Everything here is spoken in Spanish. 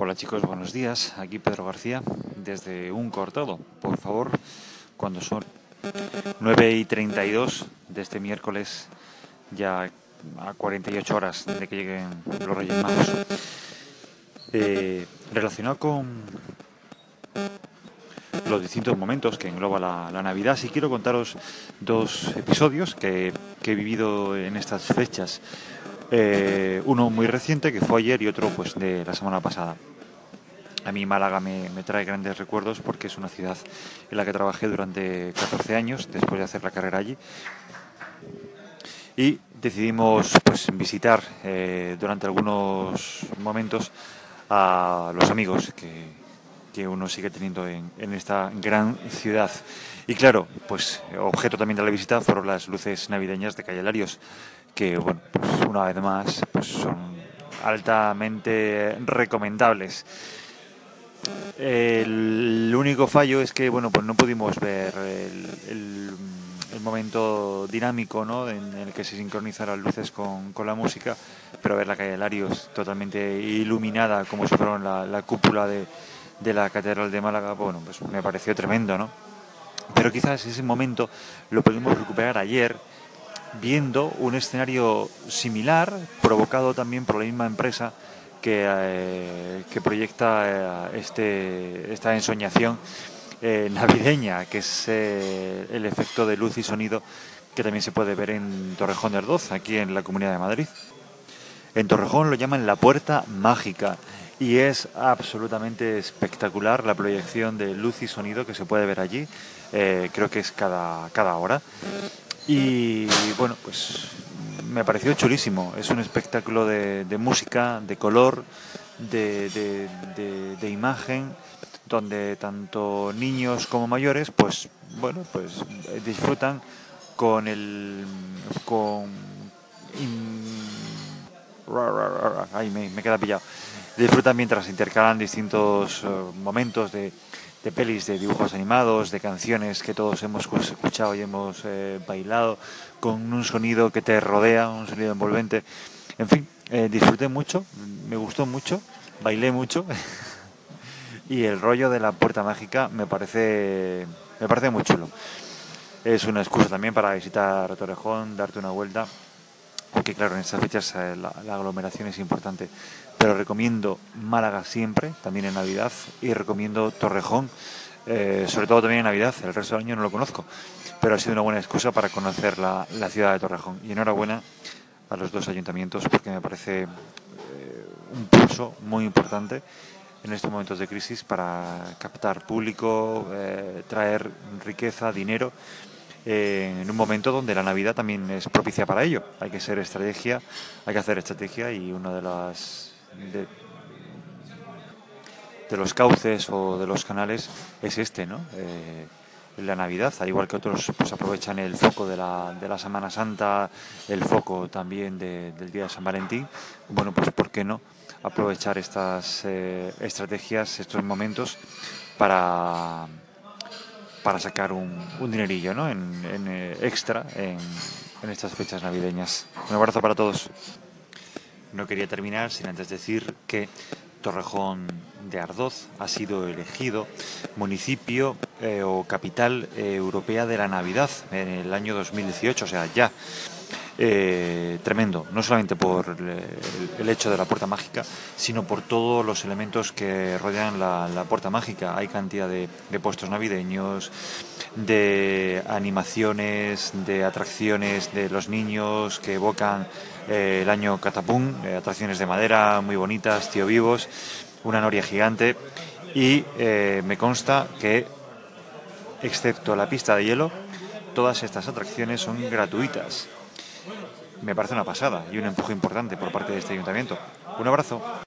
Hola chicos, buenos días. Aquí Pedro García desde Un Cortado. Por favor, cuando son 9 y 32 de este miércoles, ya a 48 horas de que lleguen los Reyes Magos, eh, relacionado con los distintos momentos que engloba la, Navidad, sí quiero contaros dos episodios que, que he vivido en estas fechas eh, uno muy reciente que fue ayer y otro pues de la semana pasada. A mí Málaga me, trae grandes recuerdos porque es una ciudad en la que trabajé durante 14 años después de hacer la carrera allí. Y decidimos pues, visitar eh, durante algunos momentos a los amigos que, que uno sigue teniendo en, en, esta gran ciudad. Y claro, pues objeto también de la visita fueron las luces navideñas de Calle Larios, que bueno, pues una vez más pues son altamente recomendables. El único fallo es que bueno, pues no pudimos ver el, momento dinámico ¿no? en el que se sincronizan las luces con, la música, pero ver la calle Larios totalmente iluminada como si fuera la, la cúpula de, de, la Catedral de Málaga, bueno, pues me pareció tremendo, ¿no? Pero quizás ese momento lo pudimos recuperar ayer viendo un escenario similar, provocado también por la misma empresa que, eh, proyecta eh, este, esta ensoñación eh, navideña, que es el efecto de luz y sonido que también se puede ver en Torrejón de Ardoz, aquí en la Comunidad de Madrid. En Torrejón lo llaman la puerta mágica y es absolutamente espectacular la proyección de luz y sonido que se puede ver allí. creo que es cada, cada hora. Y bueno, pues me pareció chulísimo. Es un espectáculo de, música, de color, de, de, imagen, donde tanto niños como mayores, pues bueno, pues disfrutan con el con ay me, queda pillado disfrutan mientras intercalan distintos eh, momentos de de pelis, de dibujos animados, de canciones que todos hemos escuchado y hemos eh, bailado, con un sonido que te rodea, un sonido envolvente. En fin, eh, disfruté mucho, me gustó mucho, bailé mucho y el rollo de la puerta mágica me parece, me parece muy chulo. Es una excusa también para visitar Torrejón, darte una vuelta aunque claro, en estas fechas eh, la, aglomeración es importante. Pero recomiendo Málaga siempre, también en Navidad, y recomiendo Torrejón, eh, sobre todo también en Navidad, el resto del año no lo conozco, pero ha sido una buena excusa para conocer la, ciudad de Torrejón. Y enhorabuena a los dos ayuntamientos porque me parece eh, un pulso muy importante en estos momentos de crisis para captar público, traer riqueza, dinero eh, en un momento donde la Navidad también es propicia para ello. Hay que ser estrategia, hay que hacer estrategia y uno de las de, los cauces o de los canales es este, ¿no? Eh, la Navidad, al igual que otros pues aprovechan el foco de la, de la Semana Santa, el foco también del Día de San Valentín, bueno, pues ¿por qué no aprovechar estas eh, estrategias, estos momentos para para sacar un, dinerillo ¿no? en, eh, extra en, estas fechas navideñas. Un abrazo para todos. No quería terminar sin antes decir que Torrejón de Ardoz ha sido elegido municipio eh, o capital eh, europea de la Navidad en el año 2018, o sea, ya. Eh, tremendo, no solamente por el, hecho de la puerta mágica, sino por todos los elementos que rodean la, puerta mágica. Hay cantidad de, puestos navideños, de animaciones, de atracciones de los niños que evocan eh, el año Catapum, eh, atracciones de madera muy bonitas, tío vivos, una noria gigante y me consta que, excepto la pista de hielo, todas estas atracciones son gratuitas me parece una pasada y un empuje importante por parte de este ayuntamiento. Un abrazo.